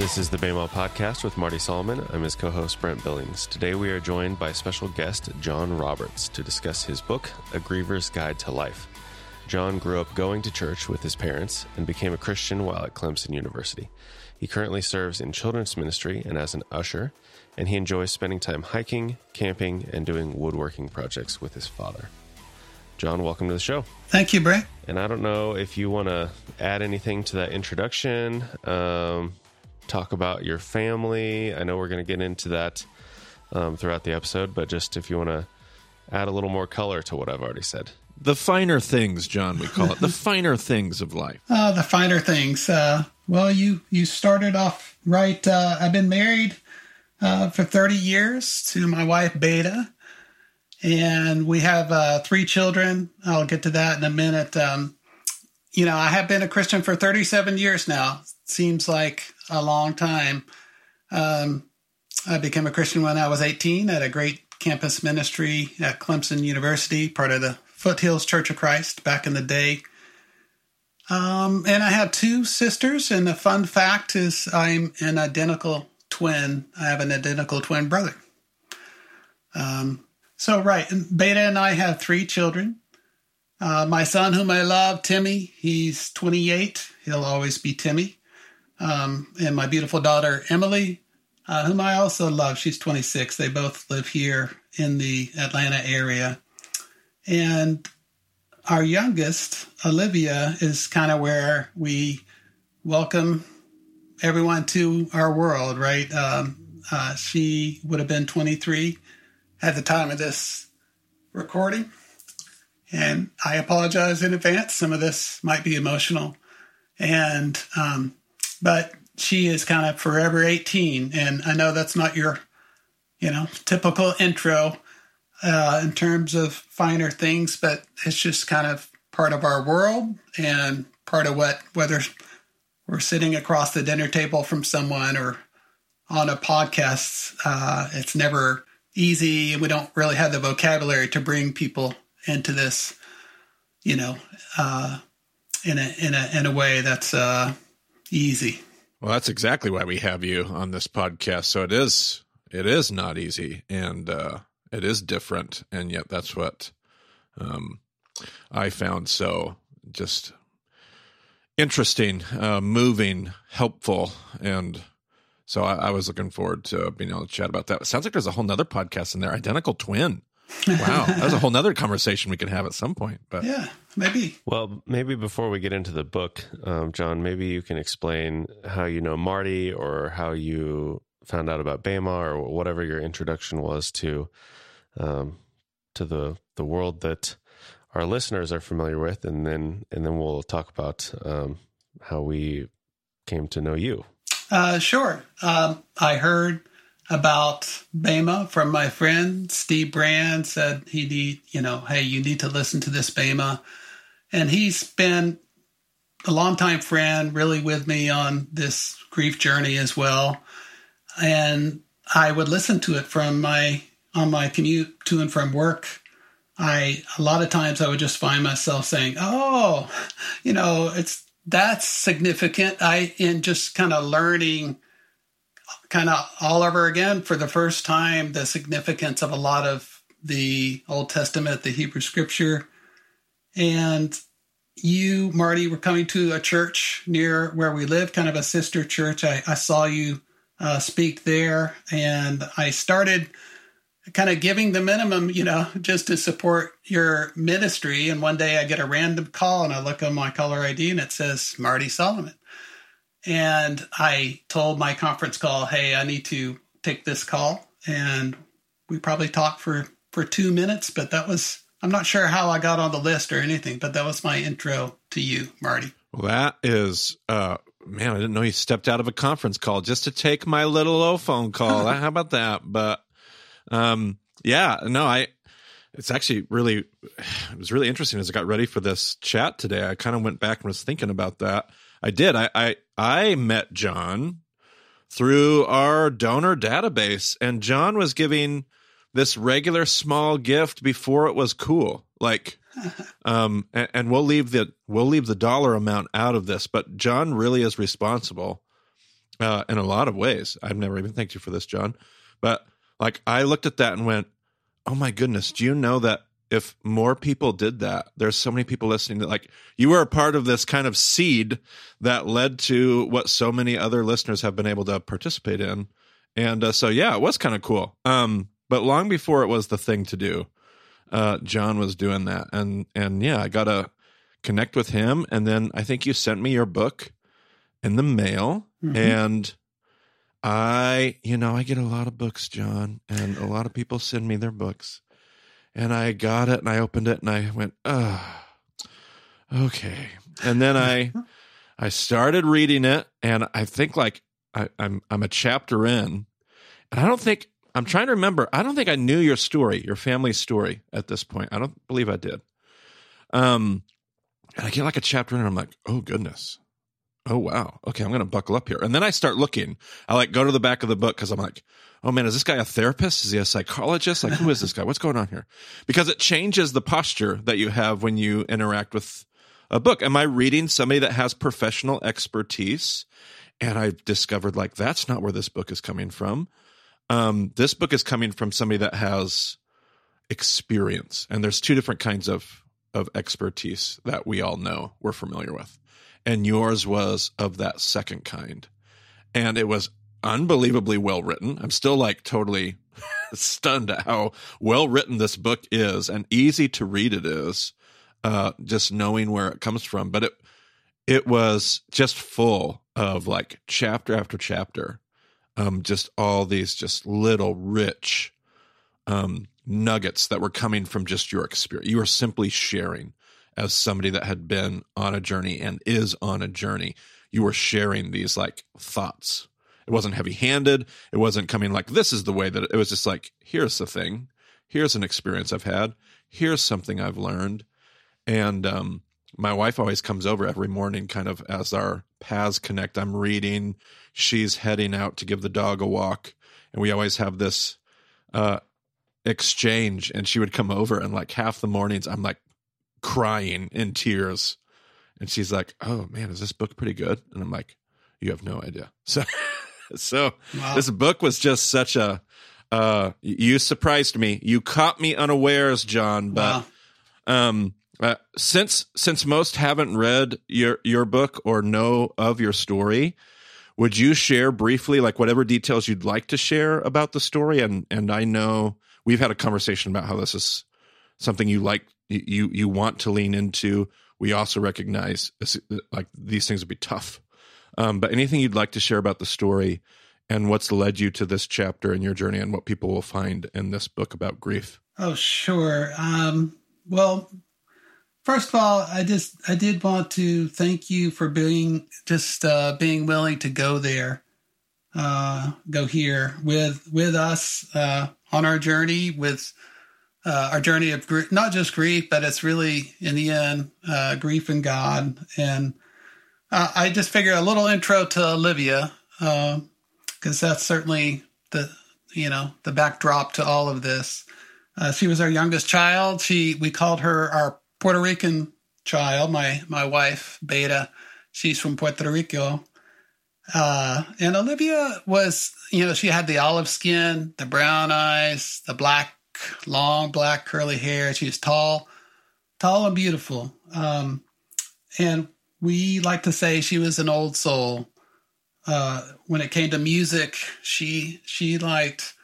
This is the Bema Podcast with Marty Solomon. I'm his co host, Brent Billings. Today we are joined by special guest John Roberts to discuss his book, A Griever's Guide to Life. John grew up going to church with his parents and became a Christian while at Clemson University. He currently serves in children's ministry and as an usher, and he enjoys spending time hiking, camping, and doing woodworking projects with his father. John, welcome to the show. Thank you, Brent. And I don't know if you want to add anything to that introduction, um, talk about your family. I know we're going to get into that um, throughout the episode, but just if you want to add a little more color to what I've already said. The finer things, John, we call it the finer things of life. Uh, the finer things. Uh, well, you you started off right. Uh, I've been married uh, for 30 years to my wife Beta, and we have uh, three children. I'll get to that in a minute. Um, you know, I have been a Christian for 37 years now. Seems like a long time. Um, I became a Christian when I was 18 at a great campus ministry at Clemson University, part of the Foothills Church of Christ back in the day. Um, and I have two sisters, and the fun fact is I'm an identical twin. I have an identical twin brother. Um, so, right, Beta and I have three children. Uh, my son, whom I love, Timmy, he's 28. He'll always be Timmy um, and my beautiful daughter Emily, uh, whom I also love. She's 26. They both live here in the Atlanta area, and our youngest, Olivia, is kind of where we welcome everyone to our world. Right? Um, uh, she would have been 23 at the time of this recording. And I apologize in advance. Some of this might be emotional. And um, but she is kind of forever 18. And I know that's not your, you know, typical intro uh, in terms of finer things, but it's just kind of part of our world and part of what, whether we're sitting across the dinner table from someone or on a podcast, uh, it's never easy. And we don't really have the vocabulary to bring people into this, you know, uh, in a in a in a way that's uh, easy. Well, that's exactly why we have you on this podcast. So it is it is not easy and uh, it is different, and yet that's what um, I found so just interesting, uh, moving, helpful, and so I, I, was looking forward to being able to chat about that. It sounds like there's a whole nother podcast in there, identical twin. Wow, that's a whole nother conversation we can have at some point. But yeah, maybe. Well, maybe before we get into the book, um, John, maybe you can explain how you know Marty or how you found out about Bema or whatever your introduction was to um, to the the world that our listeners are familiar with, and then and then we'll talk about um, how we came to know you. Uh, sure. Um, I heard about Bema from my friend Steve Brand said he need, you know, hey, you need to listen to this Bema. And he's been a longtime friend, really with me on this grief journey as well. And I would listen to it from my on my commute to and from work. I a lot of times I would just find myself saying, "Oh, you know, it's that's significant." I in just kind of learning kind of all over again for the first time the significance of a lot of the Old Testament, the Hebrew scripture. And you, Marty, were coming to a church near where we live, kind of a sister church. I, I saw you uh, speak there, and I started kind of giving the minimum, you know, just to support your ministry. And one day I get a random call and I look on my caller ID and it says Marty Solomon. And I told my conference call, hey, I need to take this call. And we probably talked for, for two minutes, but that was, I'm not sure how I got on the list or anything, but that was my intro to you, Marty. Well, that is, uh, man, I didn't know you stepped out of a conference call just to take my little O phone call. how about that? But, um, yeah, no, I, it's actually really, it was really interesting as I got ready for this chat today. I kind of went back and was thinking about that I did. I, I I met John through our donor database, and John was giving this regular small gift before it was cool. Like um, and, and we'll leave the we'll leave the dollar amount out of this, but John really is responsible uh, in a lot of ways. I've never even thanked you for this, John, but like I looked at that and went, "Oh my goodness! Do you know that if more people did that, there's so many people listening that like you were a part of this kind of seed that led to what so many other listeners have been able to participate in. And uh, so, yeah, it was kind of cool. Um, but long before it was the thing to do, uh, John was doing that. And, and yeah, I got to connect with him. And then I think you sent me your book in the mail mm-hmm. and I, you know, I get a lot of books, John, and a lot of people send me their books and I got it and I opened it and I went, oh, okay. And then I, I started reading it and I think like I, I'm, I'm a chapter in and I don't think, I'm trying to remember. I don't think I knew your story, your family story at this point. I don't believe I did. Um, and I get like a chapter in and I'm like, oh goodness. Oh wow. Okay, I'm gonna buckle up here. And then I start looking. I like go to the back of the book because I'm like, oh man, is this guy a therapist? Is he a psychologist? Like, who is this guy? What's going on here? Because it changes the posture that you have when you interact with a book. Am I reading somebody that has professional expertise? And I've discovered like that's not where this book is coming from. Um, this book is coming from somebody that has experience, and there's two different kinds of of expertise that we all know we're familiar with, and yours was of that second kind, and it was unbelievably well written. I'm still like totally stunned at how well written this book is and easy to read it is. Uh, just knowing where it comes from, but it it was just full of like chapter after chapter, um, just all these just little rich um, nuggets that were coming from just your experience. You were simply sharing as somebody that had been on a journey and is on a journey. You were sharing these like thoughts it wasn't heavy handed. It wasn't coming like, this is the way that it, it was just like, here's the thing. Here's an experience I've had. Here's something I've learned. And um, my wife always comes over every morning, kind of as our paths connect. I'm reading. She's heading out to give the dog a walk. And we always have this uh, exchange. And she would come over, and like half the mornings, I'm like crying in tears. And she's like, Oh man, is this book pretty good? And I'm like, You have no idea. So so wow. this book was just such a uh you surprised me. You caught me unawares, John, but wow. um uh, since since most haven't read your your book or know of your story, would you share briefly like whatever details you'd like to share about the story and and I know we've had a conversation about how this is something you like you you want to lean into. We also recognize like these things would be tough um, but anything you'd like to share about the story and what's led you to this chapter in your journey and what people will find in this book about grief? Oh, sure. Um, well, first of all, I just I did want to thank you for being just uh, being willing to go there, uh, go here with with us uh, on our journey with. Uh, our journey of grief, not just grief, but it's really in the end uh, grief in God and uh, I just figure a little intro to Olivia, because uh, that's certainly the you know the backdrop to all of this. Uh, she was our youngest child. She we called her our Puerto Rican child. My my wife Beta, she's from Puerto Rico. Uh, and Olivia was, you know, she had the olive skin, the brown eyes, the black, long black curly hair. She was tall, tall and beautiful. Um, and we like to say she was an old soul. Uh, when it came to music, she she liked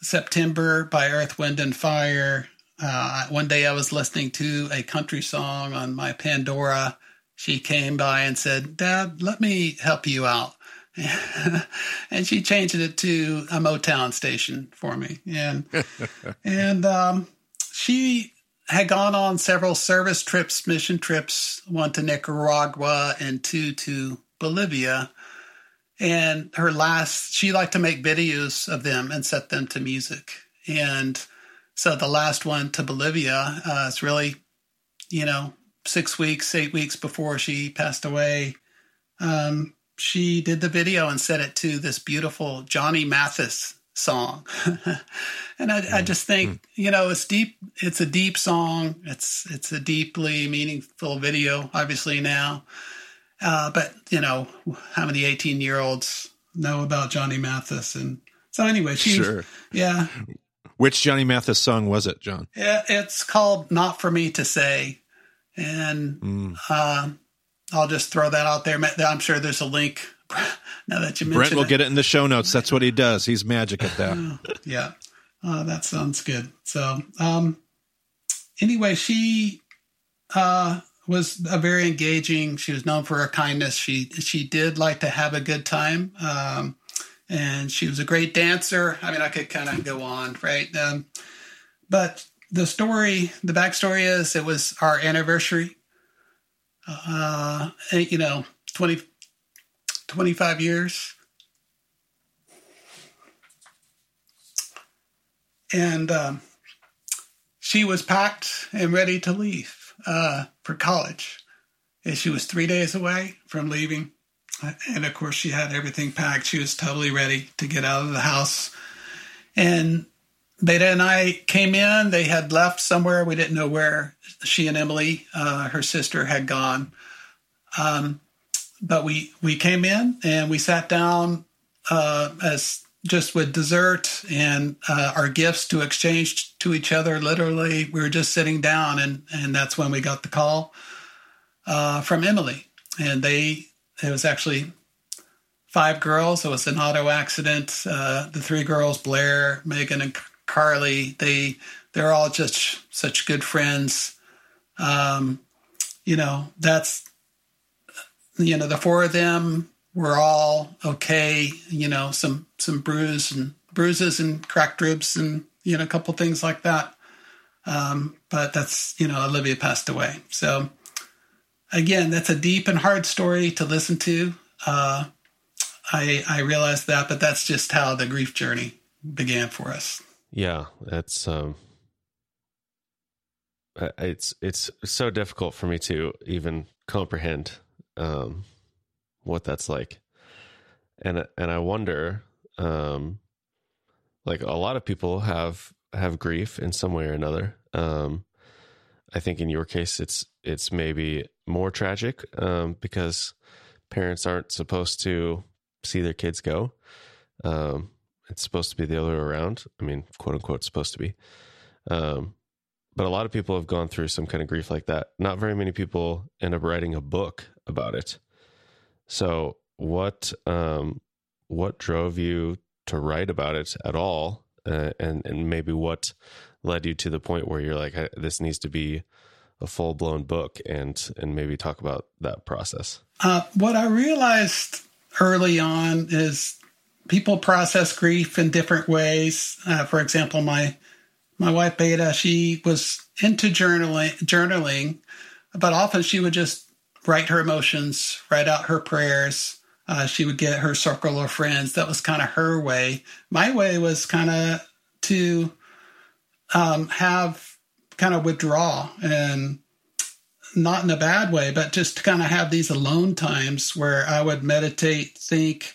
September by Earth, Wind and Fire. Uh, one day I was listening to a country song on my Pandora. She came by and said, "Dad, let me help you out." and she changed it to a Motown station for me, and and um, she had gone on several service trips, mission trips, one to Nicaragua and two to Bolivia. And her last, she liked to make videos of them and set them to music. And so the last one to Bolivia uh, is really, you know, six weeks, eight weeks before she passed away. Um, she did the video and set it to this beautiful Johnny Mathis song. and I, I, just think, you know, it's deep. It's a deep song. It's, it's a deeply meaningful video, obviously now. Uh, but you know, how many 18 year olds know about Johnny Mathis? And so anyway, she, sure. yeah. Which Johnny Mathis song was it, John? Yeah, it's called Not For Me to Say. And, mm. uh, I'll just throw that out there. I'm sure there's a link now that you mentioned Brent will it. get it in the show notes. That's what he does. He's magic at that. yeah. Uh, that sounds good. So, um, anyway, she, uh, was a very engaging. She was known for her kindness. She, she did like to have a good time. Um, and she was a great dancer. I mean, I could kind of go on, right? Um, but the story, the backstory is it was our anniversary. Uh, you know, 20, 25 years. And um, she was packed and ready to leave uh, for college. And she was three days away from leaving. And of course, she had everything packed. She was totally ready to get out of the house. And Beta and I came in. They had left somewhere. We didn't know where she and Emily, uh, her sister, had gone. Um, but we we came in and we sat down uh, as just with dessert and uh, our gifts to exchange to each other. Literally, we were just sitting down, and and that's when we got the call uh, from Emily, and they it was actually five girls. It was an auto accident. Uh, the three girls, Blair, Megan, and Carly, they they're all just such good friends. Um, you know, that's you know, the four of them were all okay. You know, some some bruise and bruises and cracked ribs and you know a couple things like that. Um, but that's you know Olivia passed away. So again, that's a deep and hard story to listen to. Uh, I I realize that, but that's just how the grief journey began for us. Yeah, that's um, it's it's so difficult for me to even comprehend um, what that's like, and and I wonder, um, like a lot of people have have grief in some way or another. Um, I think in your case, it's it's maybe more tragic um, because parents aren't supposed to see their kids go. Um, it's supposed to be the other way around. I mean, quote unquote, supposed to be. Um, but a lot of people have gone through some kind of grief like that. Not very many people end up writing a book about it. So, what um, what drove you to write about it at all, uh, and and maybe what led you to the point where you're like, this needs to be a full blown book, and and maybe talk about that process. Uh, what I realized early on is people process grief in different ways. Uh, for example, my my wife Beta, she was into journaling, journaling, but often she would just write her emotions, write out her prayers. Uh, she would get her circle of friends. That was kind of her way. My way was kind of to um, have kind of withdraw and not in a bad way, but just to kind of have these alone times where I would meditate, think,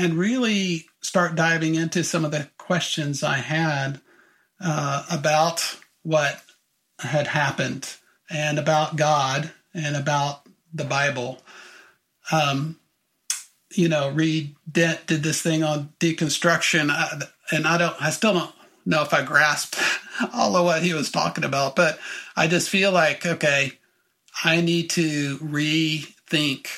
and really start diving into some of the questions I had uh, about what had happened and about God and about the Bible. Um, you know, Reed Dent did this thing on deconstruction, and I don't, I still don't know if I grasped all of what he was talking about, but I just feel like, okay, I need to rethink.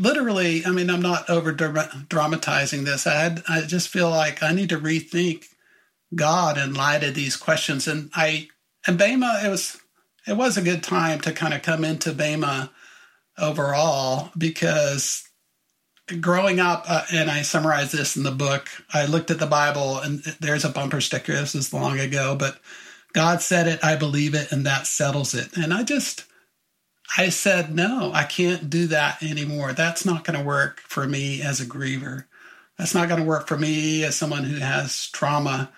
Literally, I mean, I'm not over dramatizing this. I had, I just feel like I need to rethink God in light of these questions. And I, and Bema, it was it was a good time to kind of come into Bema overall because growing up, uh, and I summarize this in the book, I looked at the Bible and there's a bumper sticker. This is long ago, but God said it, I believe it, and that settles it. And I just, I said, no, I can't do that anymore. That's not going to work for me as a griever. That's not going to work for me as someone who has trauma.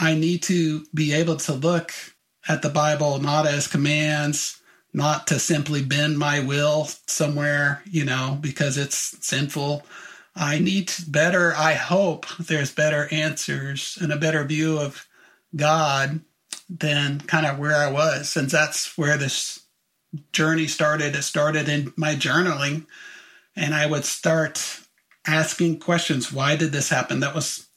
I need to be able to look at the Bible not as commands, not to simply bend my will somewhere, you know, because it's sinful. I need better, I hope there's better answers and a better view of God than kind of where I was. Since that's where this journey started. It started in my journaling, and I would start asking questions. Why did this happen? That was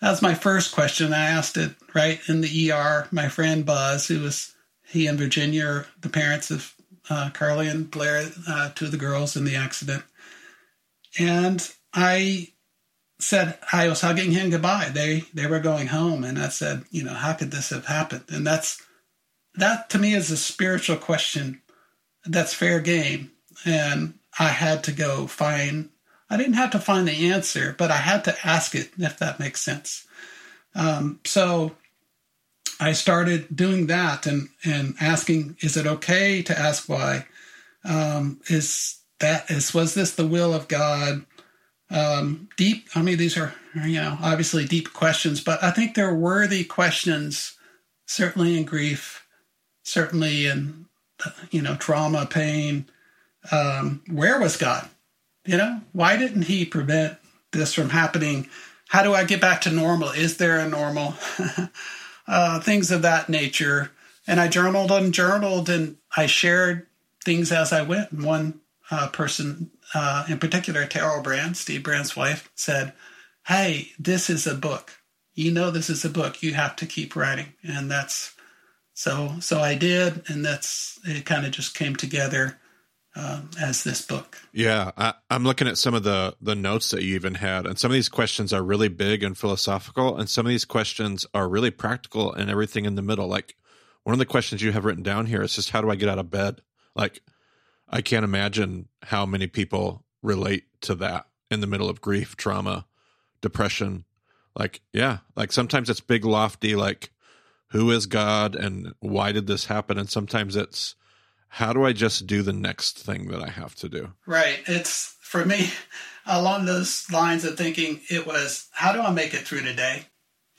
that was my first question. I asked it right in the ER. My friend Buzz, who was he and Virginia, are the parents of uh, Carly and Blair, uh, two of the girls in the accident, and I said I was hugging him goodbye. They they were going home, and I said, you know, how could this have happened? And that's that to me is a spiritual question. That's fair game, and I had to go find. I didn't have to find the answer, but I had to ask it, if that makes sense. Um, so I started doing that and and asking, is it okay to ask why? Um, is that is was this the will of God? um, deep. I mean, these are you know obviously deep questions, but I think they're worthy questions. Certainly in grief, certainly in you know trauma, pain. Um, where was God? You know, why didn't He prevent this from happening? How do I get back to normal? Is there a normal? uh, things of that nature. And I journaled and journaled, and I shared things as I went. And one uh, person uh, in particular, Terrell Brand, Steve Brand's wife, said, Hey, this is a book. You know, this is a book. You have to keep writing. And that's so, so I did. And that's, it kind of just came together um, as this book. Yeah. I, I'm looking at some of the, the notes that you even had. And some of these questions are really big and philosophical. And some of these questions are really practical and everything in the middle. Like one of the questions you have written down here is just, How do I get out of bed? Like, I can't imagine how many people relate to that in the middle of grief, trauma, depression. Like, yeah, like sometimes it's big, lofty, like, who is God and why did this happen? And sometimes it's, how do I just do the next thing that I have to do? Right. It's for me along those lines of thinking, it was, how do I make it through today?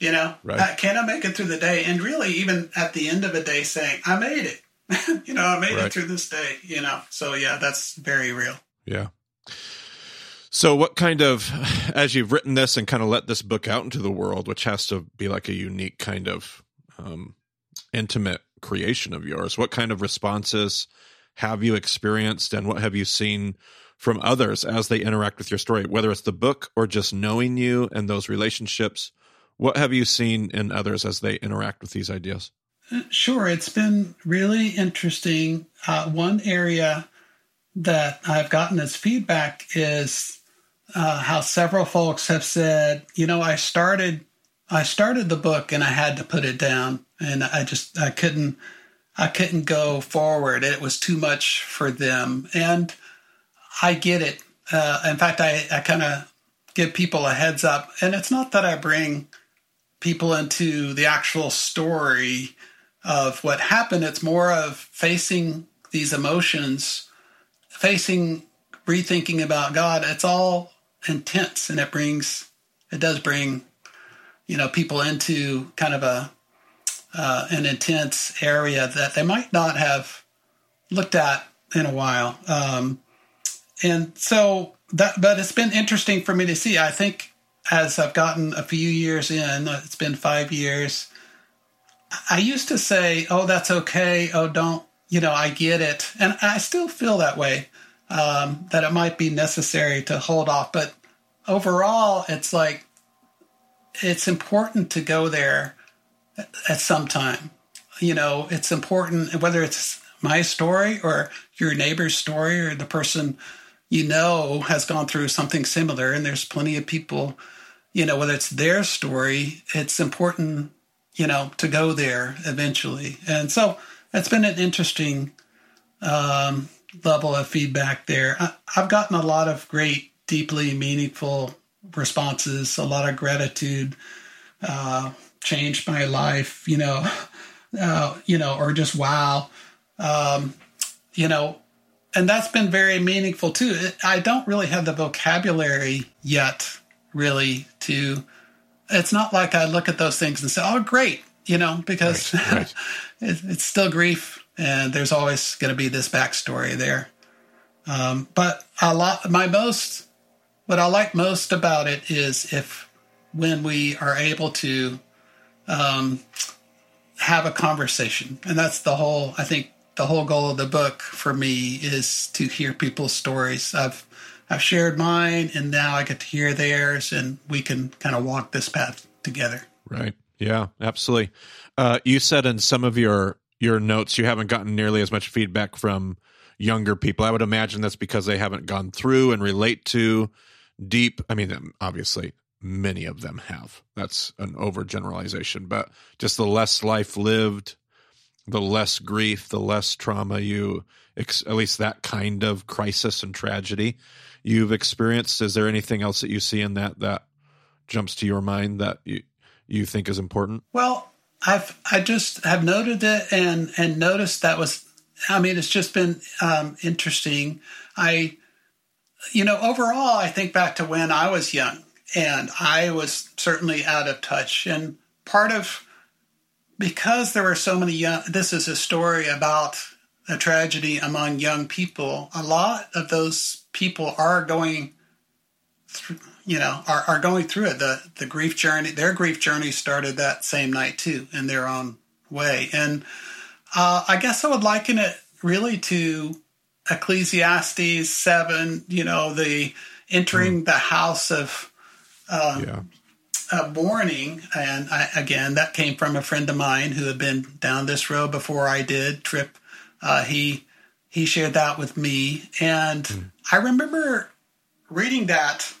You know, right. Uh, can I make it through the day? And really, even at the end of a day, saying, I made it. you know, I made right. it through this day, you know. So yeah, that's very real. Yeah. So what kind of as you've written this and kind of let this book out into the world, which has to be like a unique kind of um, intimate creation of yours, what kind of responses have you experienced and what have you seen from others as they interact with your story, whether it's the book or just knowing you and those relationships? What have you seen in others as they interact with these ideas? Sure, it's been really interesting. Uh, one area that I've gotten as feedback is uh, how several folks have said, you know, I started, I started the book and I had to put it down, and I just I couldn't, I couldn't go forward. It was too much for them, and I get it. Uh, in fact, I I kind of give people a heads up, and it's not that I bring people into the actual story of what happened. It's more of facing these emotions, facing rethinking about God. It's all intense and it brings, it does bring, you know, people into kind of a, uh, an intense area that they might not have looked at in a while. Um, and so that, but it's been interesting for me to see. I think as I've gotten a few years in, it's been five years, I used to say, "Oh, that's okay. Oh, don't you know? I get it," and I still feel that way. Um, that it might be necessary to hold off, but overall, it's like it's important to go there at some time. You know, it's important whether it's my story or your neighbor's story or the person you know has gone through something similar. And there's plenty of people, you know, whether it's their story, it's important you know, to go there eventually. And so it's been an interesting um, level of feedback there. I, have gotten a lot of great, deeply meaningful responses, a lot of gratitude, uh, changed my life, you know, uh, you know, or just wow, um, you know, and that's been very meaningful too. I don't really have the vocabulary yet, really, to it's not like I look at those things and say, "Oh, great," you know, because right, right. it, it's still grief, and there's always going to be this backstory there. Um, but a lot, my most what I like most about it is if when we are able to um, have a conversation, and that's the whole. I think the whole goal of the book for me is to hear people's stories. I've I've shared mine, and now I get to hear theirs, and we can kind of walk this path together. Right. Yeah. Absolutely. Uh, you said in some of your your notes you haven't gotten nearly as much feedback from younger people. I would imagine that's because they haven't gone through and relate to deep. I mean, obviously, many of them have. That's an overgeneralization, but just the less life lived, the less grief, the less trauma you, at least that kind of crisis and tragedy you've experienced. Is there anything else that you see in that that jumps to your mind that you you think is important? Well, I've I just have noted it and and noticed that was. I mean, it's just been um, interesting. I, you know, overall, I think back to when I was young and I was certainly out of touch. And part of because there were so many young, this is a story about a tragedy among young people. A lot of those people are going through, you know, are, are going through it. The the grief journey, their grief journey started that same night too, in their own way. And uh, I guess I would liken it really to Ecclesiastes seven. You know, the entering mm. the house of um, yeah. uh, mourning. And I, again, that came from a friend of mine who had been down this road before I did. Trip, uh, he he shared that with me, and mm. I remember reading that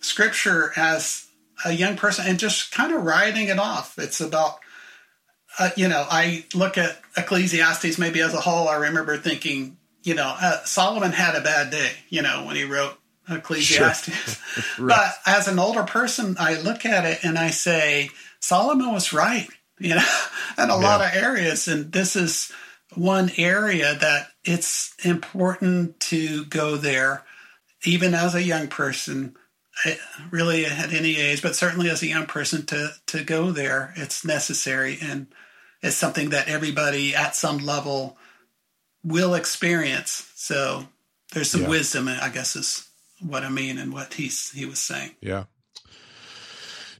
scripture as a young person and just kind of writing it off. It's about uh, you know, I look at Ecclesiastes maybe as a whole. I remember thinking, you know, uh, Solomon had a bad day, you know, when he wrote Ecclesiastes. Sure. right. But as an older person, I look at it and I say, Solomon was right, you know, in a yeah. lot of areas. And this is one area that it's important to go there, even as a young person, eh, really at any age, but certainly as a young person to, to go there. It's necessary and it's something that everybody at some level will experience. So there's some yeah. wisdom, I guess, is what I mean and what he's he was saying. Yeah.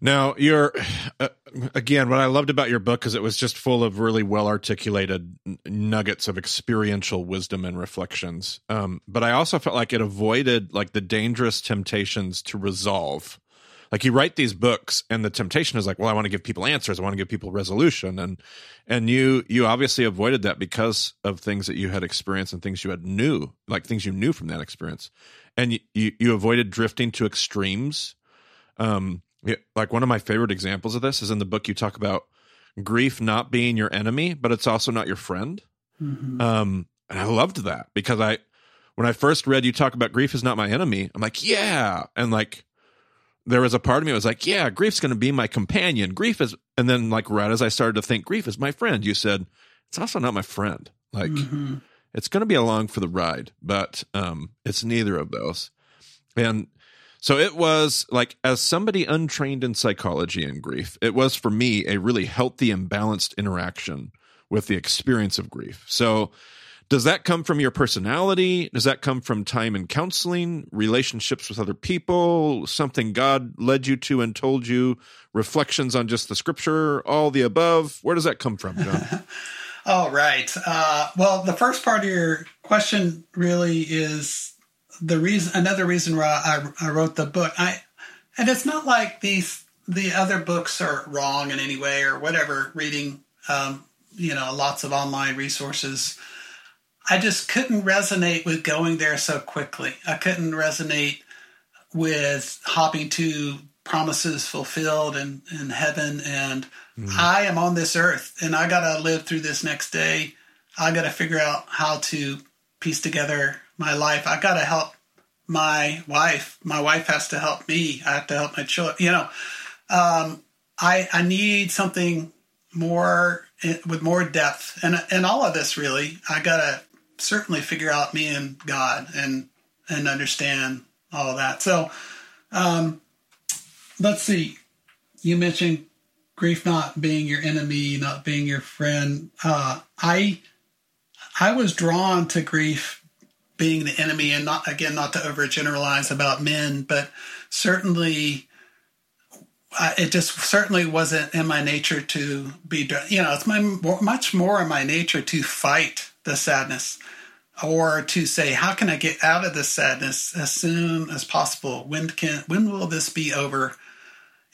Now, you're uh, again what I loved about your book is it was just full of really well articulated nuggets of experiential wisdom and reflections. Um, but I also felt like it avoided like the dangerous temptations to resolve. Like you write these books, and the temptation is like, well, I want to give people answers, I want to give people resolution, and and you you obviously avoided that because of things that you had experienced and things you had knew, like things you knew from that experience and you, you, avoided drifting to extremes. Um, like one of my favorite examples of this is in the book you talk about grief not being your enemy, but it's also not your friend. Mm-hmm. Um, and I loved that because I, when I first read you talk about grief is not my enemy, I'm like, yeah. And like, there was a part of me was like, yeah, grief's going to be my companion. Grief is, and then like right as I started to think grief is my friend, you said, it's also not my friend. Like, mm-hmm it's going to be along for the ride, but um, it's neither of those. And so it was like, as somebody untrained in psychology and grief, it was for me a really healthy and balanced interaction with the experience of grief. So, does that come from your personality? Does that come from time in counseling, relationships with other people, something God led you to and told you, reflections on just the scripture, all the above? Where does that come from, John? All right. Uh, well, the first part of your question really is the reason. Another reason why I, I wrote the book. I and it's not like these the other books are wrong in any way or whatever. Reading, um, you know, lots of online resources. I just couldn't resonate with going there so quickly. I couldn't resonate with hopping to promises fulfilled in, in heaven and mm-hmm. I am on this earth and I gotta live through this next day. I gotta figure out how to piece together my life. I gotta help my wife. My wife has to help me. I have to help my children. You know, um, I I need something more eh, with more depth and and all of this really. I gotta certainly figure out me and God and and understand all that. So um, let's see. You mentioned grief not being your enemy, not being your friend. Uh, I I was drawn to grief being the enemy, and not again not to overgeneralize about men, but certainly uh, it just certainly wasn't in my nature to be you know it's my much more in my nature to fight the sadness or to say how can i get out of this sadness as soon as possible? When can when will this be over?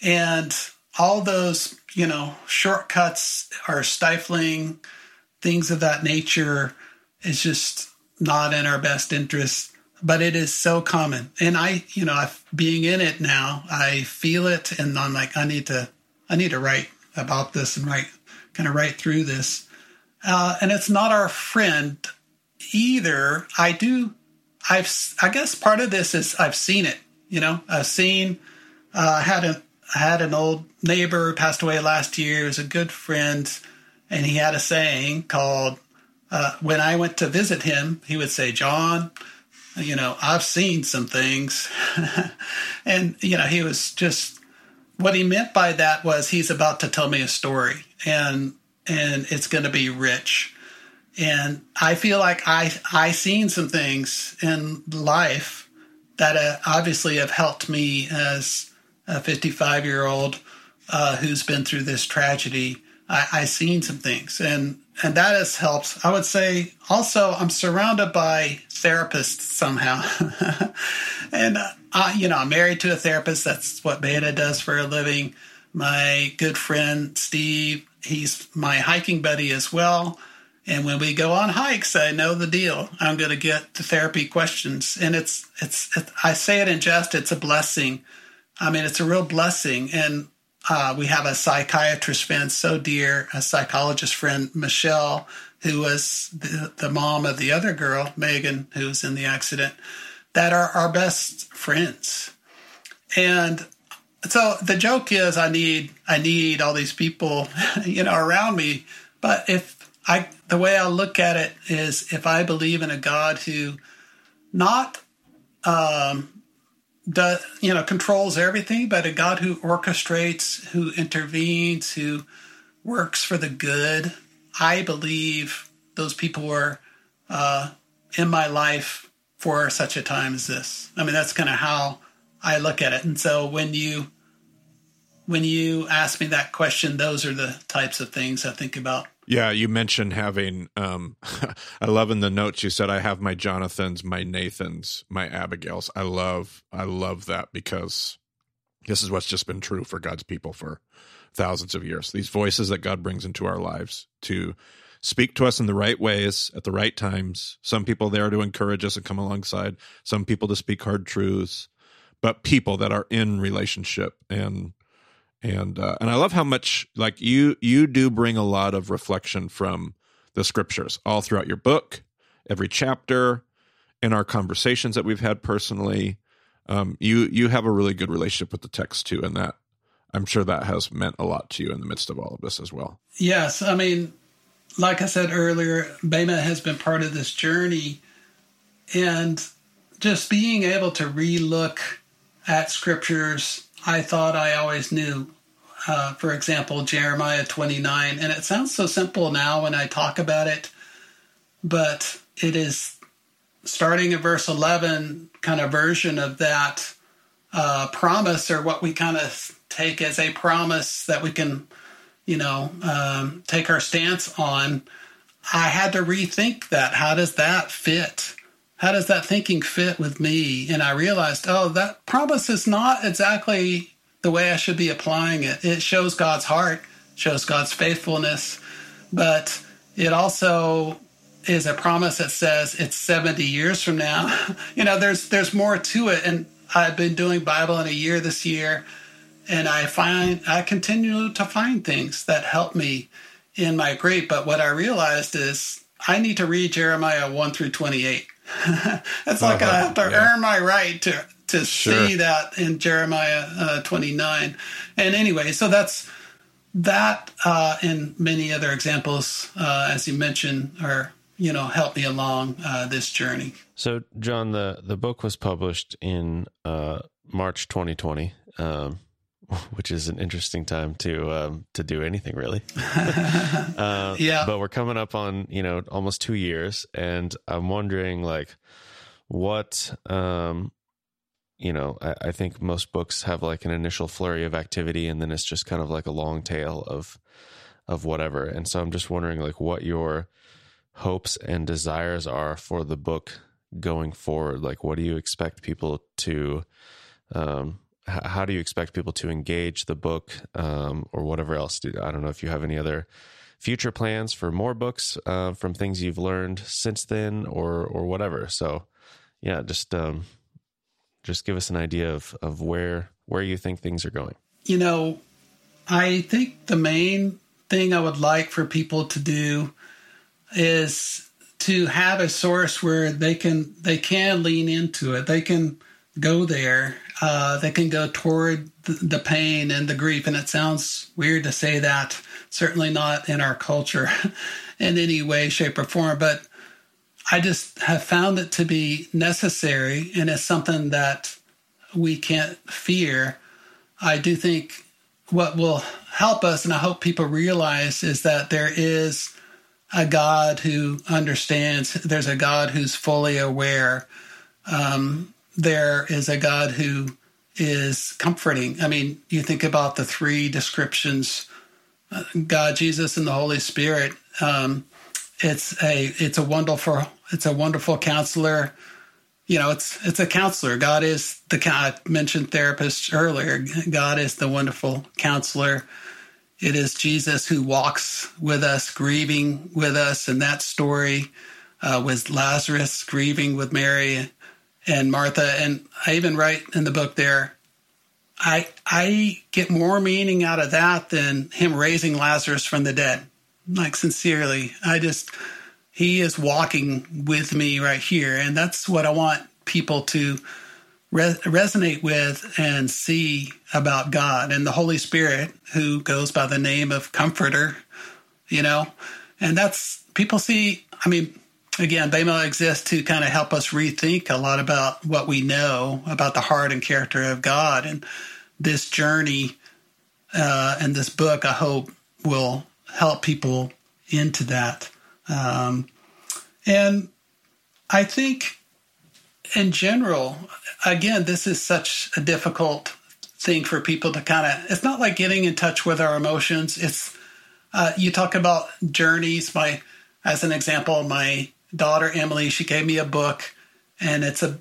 And all those you know shortcuts are stifling things of that nature. Is just not in our best interest but it is so common. And i you know I, being in it now i feel it and i'm like i need to i need to write about this and write kind of write through this uh, and it's not our friend either i do i've i guess part of this is i've seen it you know i've seen uh, i had a I had an old neighbor passed away last year. He was a good friend, and he had a saying called, uh, when I went to visit him, he would say, John, you know, I've seen some things. and, you know, he was just, what he meant by that was he's about to tell me a story and, and it's going to be rich. And I feel like I, I seen some things in life that uh, obviously have helped me as a 55 year old uh, who's been through this tragedy. I, I seen some things and and that has helped. I would say also I'm surrounded by therapists somehow, and I, you know I'm married to a therapist. That's what Beta does for a living. My good friend Steve, he's my hiking buddy as well. And when we go on hikes, I know the deal. I'm going to get the therapy questions, and it's it's. It, I say it in jest. It's a blessing. I mean, it's a real blessing, and uh, we have a psychiatrist friend, so dear, a psychologist friend, Michelle, who was the, the mom of the other girl, Megan, who was in the accident, that are our best friends. And so the joke is I need I need all these people, you know, around me. But if I the way I look at it is if I believe in a God who not um, does you know controls everything, but a God who orchestrates, who intervenes, who works for the good. I believe those people were uh, in my life for such a time as this. I mean, that's kind of how I look at it. And so when you when you ask me that question, those are the types of things I think about. Yeah, you mentioned having. Um, I love in the notes you said I have my Jonathans, my Nathans, my Abigails. I love, I love that because this is what's just been true for God's people for thousands of years. These voices that God brings into our lives to speak to us in the right ways at the right times. Some people there to encourage us and come alongside. Some people to speak hard truths, but people that are in relationship and and uh, and I love how much like you you do bring a lot of reflection from the scriptures all throughout your book, every chapter, in our conversations that we've had personally. Um, you you have a really good relationship with the text too, and that I'm sure that has meant a lot to you in the midst of all of this as well. Yes, I mean, like I said earlier, Bema has been part of this journey, and just being able to relook at scriptures I thought I always knew uh, for example, Jeremiah 29. And it sounds so simple now when I talk about it, but it is starting at verse 11 kind of version of that uh, promise or what we kind of take as a promise that we can, you know, um, take our stance on. I had to rethink that. How does that fit? How does that thinking fit with me? And I realized, oh, that promise is not exactly the way I should be applying it. It shows God's heart, shows God's faithfulness, but it also is a promise that says it's 70 years from now. you know, there's there's more to it and I've been doing Bible in a year this year and I find I continue to find things that help me in my great, but what I realized is I need to read Jeremiah 1 through 28. it's like uh-huh. I have to yeah. earn my right to to sure. see that in Jeremiah uh, 29. And anyway, so that's that uh, and many other examples, uh, as you mentioned, are you know help me along uh, this journey. So, John, the the book was published in uh, March 2020. Um, which is an interesting time to um, to do anything really. uh, yeah, but we're coming up on you know almost two years, and I'm wondering like what um, you know, I, I, think most books have like an initial flurry of activity, and then it's just kind of like a long tail of of whatever. And so I'm just wondering, like, what your hopes and desires are for the book going forward. Like, what do you expect people to um, how do you expect people to engage the book um, or whatever else? I don't know if you have any other future plans for more books uh, from things you've learned since then or or whatever. So yeah, just um, just give us an idea of of where where you think things are going. You know, I think the main thing I would like for people to do is to have a source where they can they can lean into it. They can go there. Uh, they can go toward the, the pain and the grief. And it sounds weird to say that. Certainly not in our culture in any way, shape, or form. But I just have found it to be necessary, and it's something that we can't fear. I do think what will help us, and I hope people realize, is that there is a God who understands. There's a God who's fully aware. Um, there is a God who is comforting. I mean, you think about the three descriptions: uh, God, Jesus, and the Holy Spirit. Um, it's a it's a wonderful it's a wonderful counselor. You know, it's it's a counselor. God is the I mentioned therapist earlier. God is the wonderful counselor. It is Jesus who walks with us, grieving with us, and that story uh, was Lazarus grieving with Mary and Martha. And I even write in the book there, I I get more meaning out of that than him raising Lazarus from the dead. Like sincerely, I just he is walking with me right here, and that's what I want people to re- resonate with and see about God and the Holy Spirit, who goes by the name of Comforter. You know, and that's people see. I mean, again, BEMA exists to kind of help us rethink a lot about what we know about the heart and character of God. And this journey uh, and this book, I hope, will help people into that. Um, and I think in general, again, this is such a difficult thing for people to kind of, it's not like getting in touch with our emotions. It's, uh, you talk about journeys. My, as an example, my daughter Emily, she gave me a book, and it's a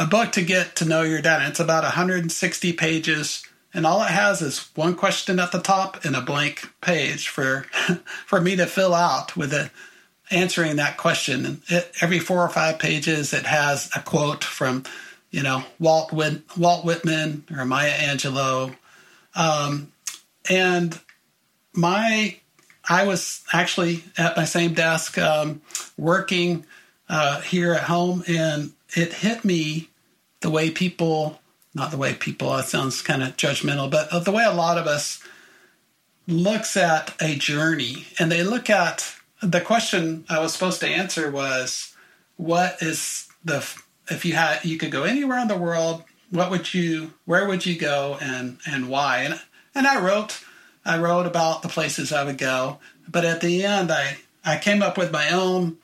a book to get to know your dad. It's about 160 pages, and all it has is one question at the top and a blank page for for me to fill out with it answering that question. And it, every four or five pages, it has a quote from you know Walt Whit, Walt Whitman or Maya Angelou, um, and my I was actually at my same desk um, working uh, here at home, and it hit me the way people, not the way people, it sounds kind of judgmental, but the way a lot of us looks at a journey. And they look at the question I was supposed to answer was, what is the, if you had, you could go anywhere in the world, what would you, where would you go and, and why? And, and I wrote, I wrote about the places I would go, but at the end, I I came up with my own,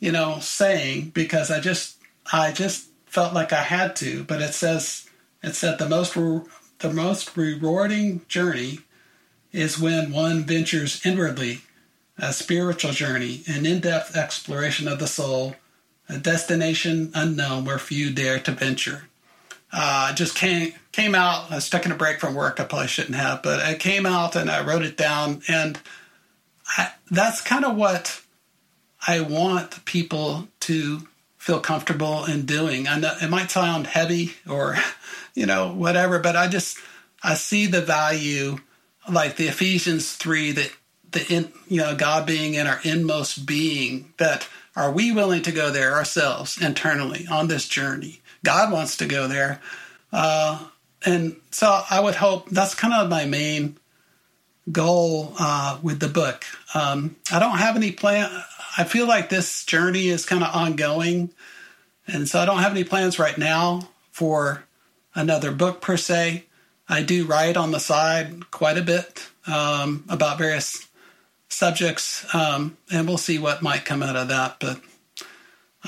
you know, saying because I just I just felt like I had to. But it says it said the most re- the most rewarding journey is when one ventures inwardly, a spiritual journey, an in-depth exploration of the soul, a destination unknown where few dare to venture uh, just came came out. I was taking a break from work. I probably shouldn't have, but it came out and I wrote it down. And I, that's kind of what I want people to feel comfortable in doing. I know it might sound heavy or you know whatever, but I just I see the value, like the Ephesians three that the in, you know God being in our inmost being. That are we willing to go there ourselves internally on this journey? God wants to go there. Uh, and so I would hope that's kind of my main goal uh, with the book. Um, I don't have any plan. I feel like this journey is kind of ongoing. And so I don't have any plans right now for another book per se. I do write on the side quite a bit um, about various subjects, um, and we'll see what might come out of that. But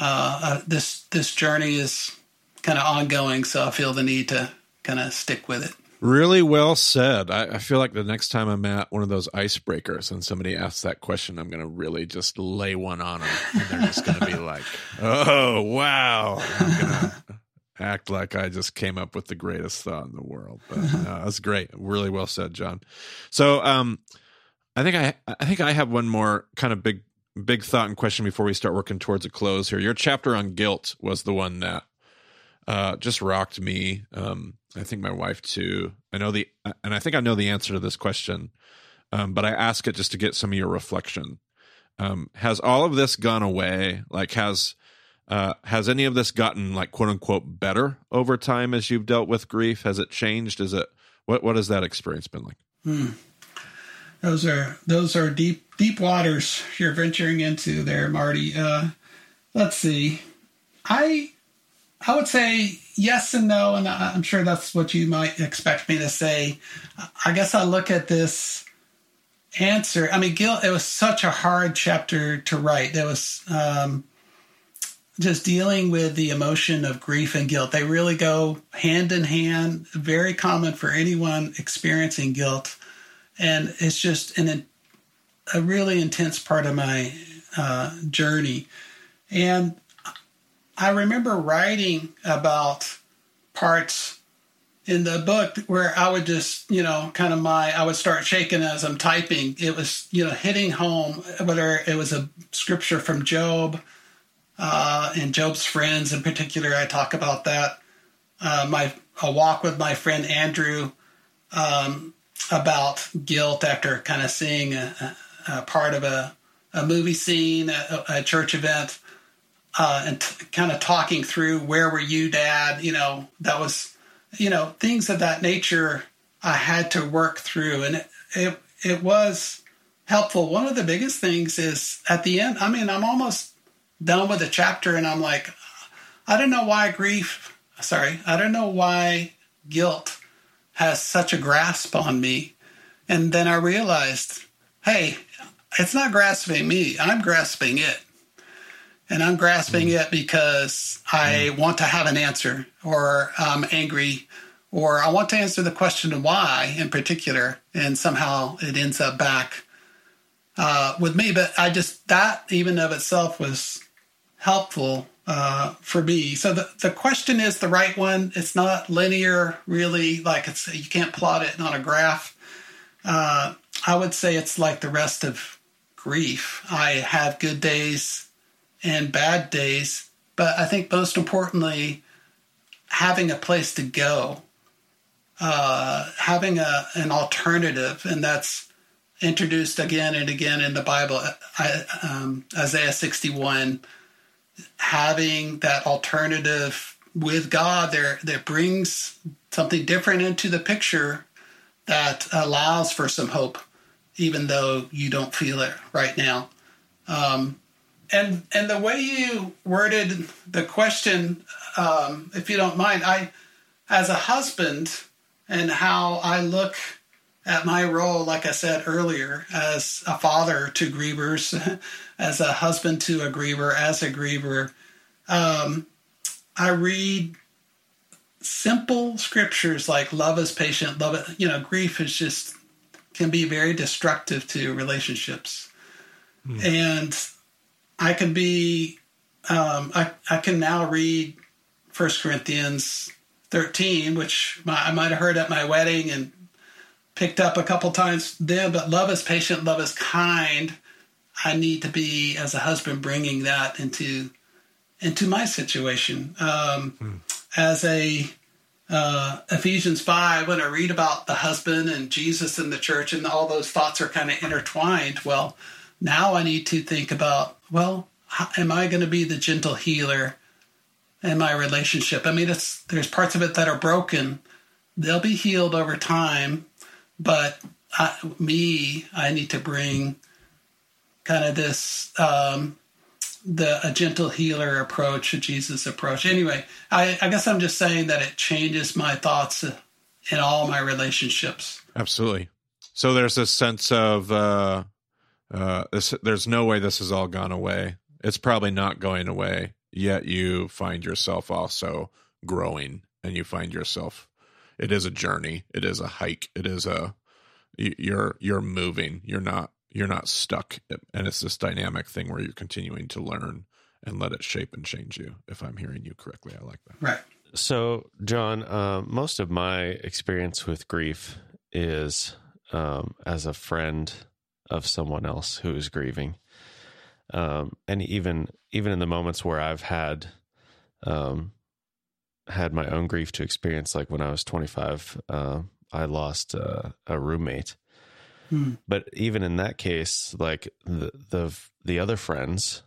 uh, uh, this this journey is kind of ongoing, so I feel the need to kind of stick with it. Really well said. I, I, feel like the next time I'm at one of those icebreakers and somebody asks that question, I'm going to really just lay one on them. And they're just going to be like, oh, wow. I'm going to act like I just came up with the greatest thought in the world. But uh, that's great. Really well said, John. So um, I think I, I think I have one more kind of big, big thought and question before we start working towards a close here. Your chapter on guilt was the one that uh, just rocked me. Um, I think my wife too. I know the, and I think I know the answer to this question, um, but I ask it just to get some of your reflection. Um, has all of this gone away? Like, has uh, has any of this gotten like quote unquote better over time as you've dealt with grief? Has it changed? Is it what what has that experience been like? Hmm. Those are those are deep deep waters you're venturing into there, Marty. Uh, let's see. I I would say yes and no, and I'm sure that's what you might expect me to say. I guess I look at this answer. I mean, guilt. It was such a hard chapter to write. There was um, just dealing with the emotion of grief and guilt. They really go hand in hand. Very common for anyone experiencing guilt, and it's just an a really intense part of my uh, journey. And I remember writing about parts in the book where I would just, you know, kind of my, I would start shaking as I'm typing. It was, you know, hitting home, whether it was a scripture from Job uh, and Job's friends in particular. I talk about that. Uh, my a walk with my friend Andrew um, about guilt after kind of seeing a, a, part of a, a movie scene, a, a church event uh, and t- kind of talking through where were you, Dad? You know, that was, you know, things of that nature. I had to work through, and it it, it was helpful. One of the biggest things is at the end. I mean, I'm almost done with the chapter, and I'm like, I don't know why grief. Sorry, I don't know why guilt has such a grasp on me. And then I realized, hey, it's not grasping me. I'm grasping it and I'm grasping mm. it because I mm. want to have an answer, or I'm angry, or I want to answer the question of why in particular, and somehow it ends up back uh, with me. But I just that even of itself was helpful uh, for me. So the the question is the right one. It's not linear, really. Like it's you can't plot it on a graph. Uh, I would say it's like the rest of grief. I have good days and bad days, but I think most importantly, having a place to go, uh, having a, an alternative, and that's introduced again and again in the Bible. I, um, Isaiah 61, having that alternative with God there that brings something different into the picture that allows for some hope, even though you don't feel it right now. Um, and and the way you worded the question, um, if you don't mind, I, as a husband, and how I look at my role, like I said earlier, as a father to grievers, as a husband to a griever, as a griever, um, I read simple scriptures like love is patient, love it. You know, grief is just can be very destructive to relationships, mm. and I can be, um, I, I can now read First Corinthians 13, which I might have heard at my wedding and picked up a couple times then, but love is patient, love is kind. I need to be, as a husband, bringing that into into my situation. Um, hmm. As a uh, Ephesians 5, when I read about the husband and Jesus and the church, and all those thoughts are kind of intertwined, well, now I need to think about, well, how, am I going to be the gentle healer in my relationship? I mean, it's there's parts of it that are broken. They'll be healed over time, but I, me, I need to bring kind of this um, the a gentle healer approach, a Jesus approach. Anyway, I, I guess I'm just saying that it changes my thoughts in all my relationships. Absolutely. So there's a sense of uh, uh, this, there's no way this has all gone away. It's probably not going away. yet you find yourself also growing and you find yourself it is a journey. It is a hike. It is a you're you're moving. You're not you're not stuck. And it's this dynamic thing where you're continuing to learn and let it shape and change you if i'm hearing you correctly. I like that. Right. So john uh, most of my experience with grief is um, as a friend of someone else who is grieving um, and even even in the moments where i've had um, had my own grief to experience like when i was 25 uh, i lost uh, a roommate Hmm. But even in that case, like the the the other friends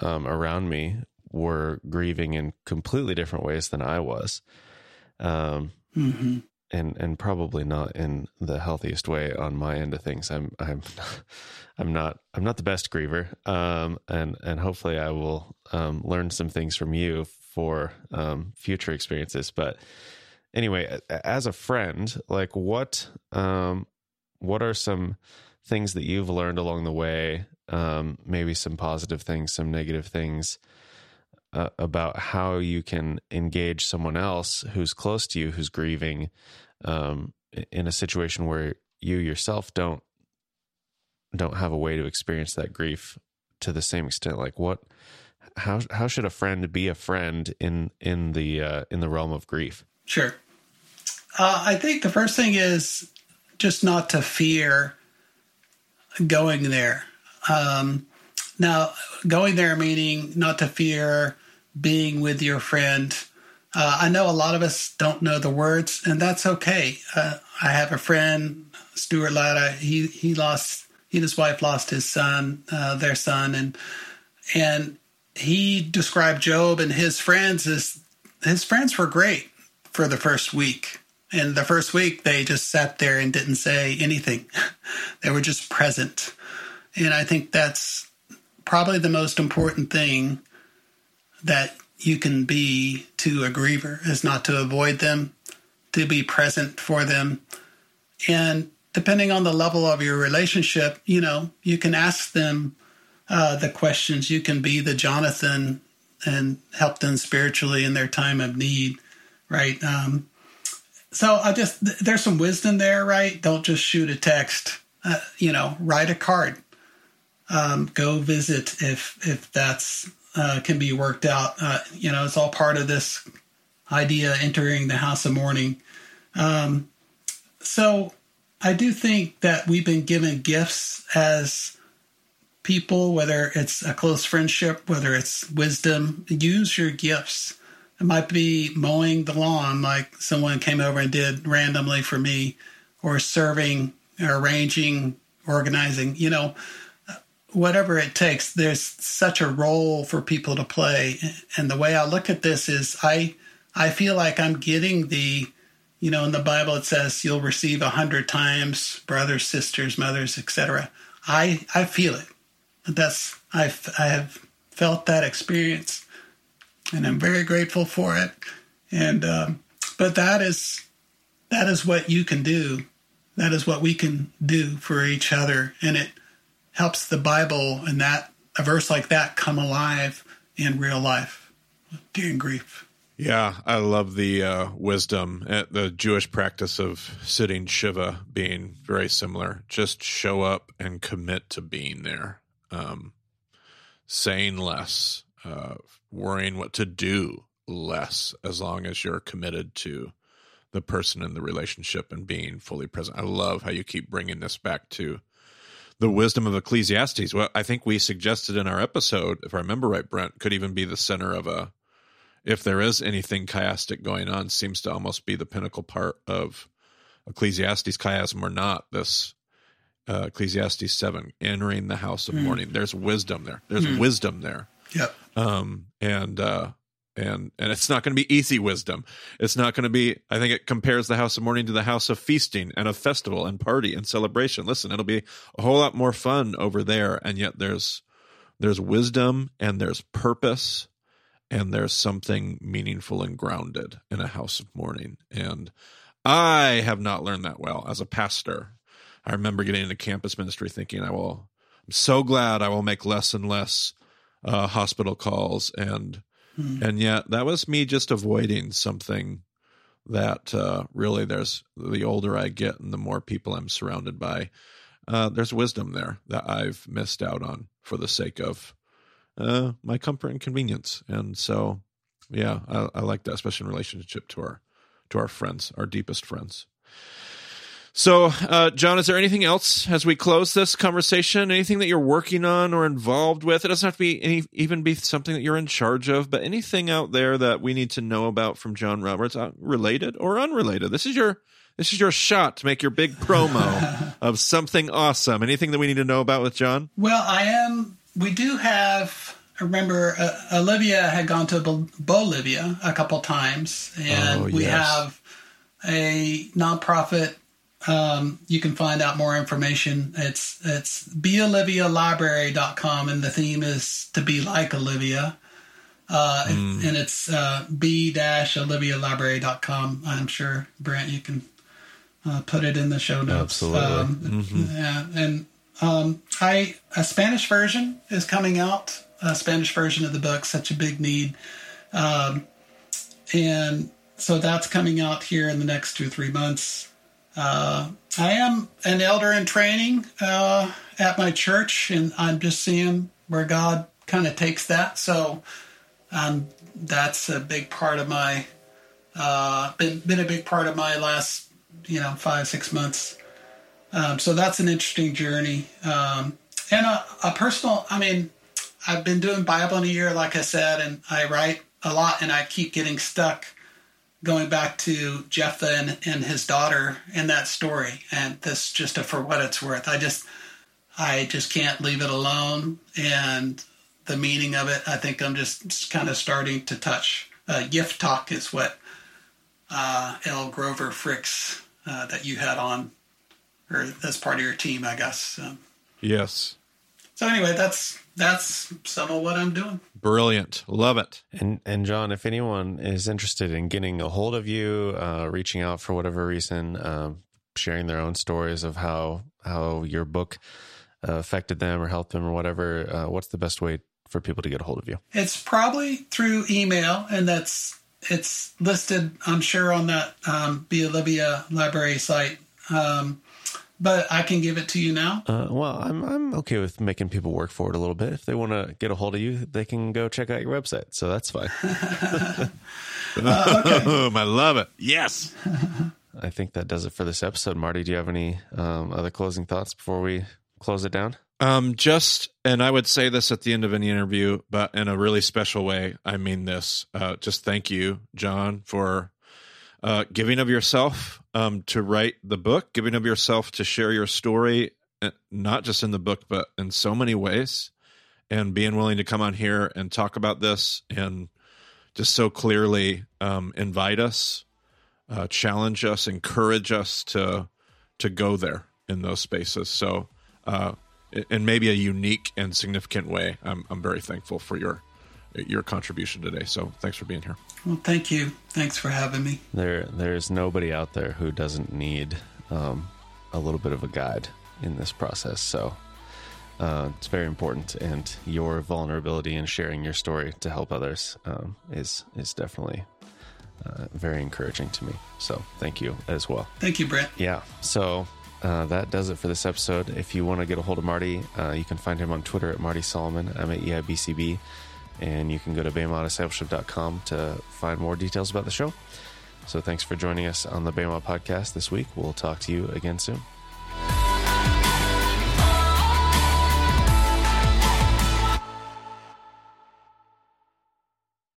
um, around me were grieving in completely different ways than I was, um, mm-hmm. And and probably not in the healthiest way on my end of things. I'm I'm I'm not I'm not the best griever, um, and and hopefully I will um, learn some things from you for um, future experiences. But anyway, as a friend, like what um, what are some things that you've learned along the way? Um, maybe some positive things, some negative things uh, about how you can engage someone else who's close to you, who's grieving, um, in a situation where you yourself don't don't have a way to experience that grief to the same extent. Like what? How how should a friend be a friend in in the uh, in the realm of grief? Sure. Uh, I think the first thing is just not to fear going there. Um, now, going there meaning not to fear being with your friend. Uh, I know a lot of us don't know the words, and that's okay. Uh, I have a friend, Stuart Latta. He he lost he and his wife lost his son, uh, their son, and and he described Job and his friends as his friends were great for the first week. And the first week, they just sat there and didn't say anything. they were just present. And I think that's probably the most important thing that you can be to a griever is not to avoid them, to be present for them. And depending on the level of your relationship, you know, you can ask them uh, the questions. You can be the Jonathan and help them spiritually in their time of need, right? Um, so I just there's some wisdom there, right? Don't just shoot a text. Uh, you know, write a card. Um, go visit if if that's uh, can be worked out. Uh, you know, it's all part of this idea entering the house of mourning. Um, so I do think that we've been given gifts as people, whether it's a close friendship, whether it's wisdom. Use your gifts it might be mowing the lawn, like someone came over and did randomly for me, or serving, or arranging, organizing, you know, whatever it takes. There's such a role for people to play. And the way I look at this is I, I feel like I'm getting the, you know, in the Bible it says you'll receive a hundred times, brothers, sisters, mothers, etc. I, I feel it. That's, I've, I have felt that experience and I'm very grateful for it. And um, but that is that is what you can do. That is what we can do for each other, and it helps the Bible and that a verse like that come alive in real life during grief. Yeah, I love the uh, wisdom, uh, the Jewish practice of sitting Shiva being very similar. Just show up and commit to being there, um, saying less, uh, worrying what to do less as long as you're committed to the person in the relationship and being fully present. I love how you keep bringing this back to the wisdom of Ecclesiastes. Well, I think we suggested in our episode, if I remember right, Brent, could even be the center of a, if there is anything chiastic going on, seems to almost be the pinnacle part of Ecclesiastes, chiasm or not, this uh, Ecclesiastes 7, entering the house of mm. mourning. There's wisdom there. There's mm. wisdom there. Yep. Um, and uh, and and it's not going to be easy wisdom. It's not going to be. I think it compares the house of mourning to the house of feasting and of festival and party and celebration. Listen, it'll be a whole lot more fun over there, and yet there's there's wisdom and there's purpose and there's something meaningful and grounded in a house of mourning. And I have not learned that well as a pastor. I remember getting into campus ministry thinking I will. I'm so glad I will make less and less uh, hospital calls and Mm. And yet, that was me just avoiding something that uh, really there's the older I get and the more people I'm surrounded by, uh, there's wisdom there that I've missed out on for the sake of uh, my comfort and convenience. And so, yeah, I, I like that, especially in relationship to our to our friends, our deepest friends. So, uh, John, is there anything else as we close this conversation? Anything that you're working on or involved with? It doesn't have to be any, even be something that you're in charge of, but anything out there that we need to know about from John Roberts, uh, related or unrelated. This is your this is your shot to make your big promo of something awesome. Anything that we need to know about with John? Well, I am. We do have. I remember uh, Olivia had gone to Bolivia a couple times, and oh, yes. we have a nonprofit um, you can find out more information. It's it's beolivialibrary.com, and the theme is to be like Olivia. Uh, mm. and it's uh, b-olivialibrary.com. I'm sure, Brent, you can uh, put it in the show notes. Absolutely. Um, mm-hmm. Yeah, and um, I a Spanish version is coming out. A Spanish version of the book, such a big need, um, and so that's coming out here in the next two three months. Uh, I am an elder in training uh, at my church, and I'm just seeing where God kind of takes that. So um, that's a big part of my uh, been been a big part of my last you know five six months. Um, so that's an interesting journey, um, and a, a personal. I mean, I've been doing Bible in a year, like I said, and I write a lot, and I keep getting stuck going back to Jephthah and, and his daughter in that story, and this just a, for what it's worth. I just I just can't leave it alone, and the meaning of it. I think I'm just kind of starting to touch. Uh, Yiftach is what uh, L. Grover Fricks uh, that you had on, or as part of your team, I guess. Um, yes. So anyway, that's that's some of what I'm doing. Brilliant, love it. And and John, if anyone is interested in getting a hold of you, uh, reaching out for whatever reason, um, sharing their own stories of how how your book uh, affected them or helped them or whatever, uh, what's the best way for people to get a hold of you? It's probably through email, and that's it's listed, I'm sure, on that um, Be Olivia library site. Um, but I can give it to you now. Uh, well, I'm I'm okay with making people work for it a little bit. If they want to get a hold of you, they can go check out your website. So that's fine. uh, okay. I love it. Yes. I think that does it for this episode. Marty, do you have any um, other closing thoughts before we close it down? Um, just, and I would say this at the end of any interview, but in a really special way. I mean this. Uh, just thank you, John, for uh, giving of yourself um, to write the book, giving of yourself to share your story, uh, not just in the book, but in so many ways, and being willing to come on here and talk about this and just so clearly um, invite us, uh, challenge us, encourage us to to go there in those spaces. So, uh, in maybe a unique and significant way, I'm I'm very thankful for your your contribution today. So thanks for being here. Well, thank you. Thanks for having me. There, there's nobody out there who doesn't need um, a little bit of a guide in this process. So uh, it's very important, and your vulnerability and sharing your story to help others um, is is definitely uh, very encouraging to me. So thank you as well. Thank you, Brent. Yeah. So uh, that does it for this episode. If you want to get a hold of Marty, uh, you can find him on Twitter at Marty Solomon. I'm at EIBCB and you can go to BEMA to find more details about the show. So thanks for joining us on the BEMA podcast this week. We'll talk to you again soon.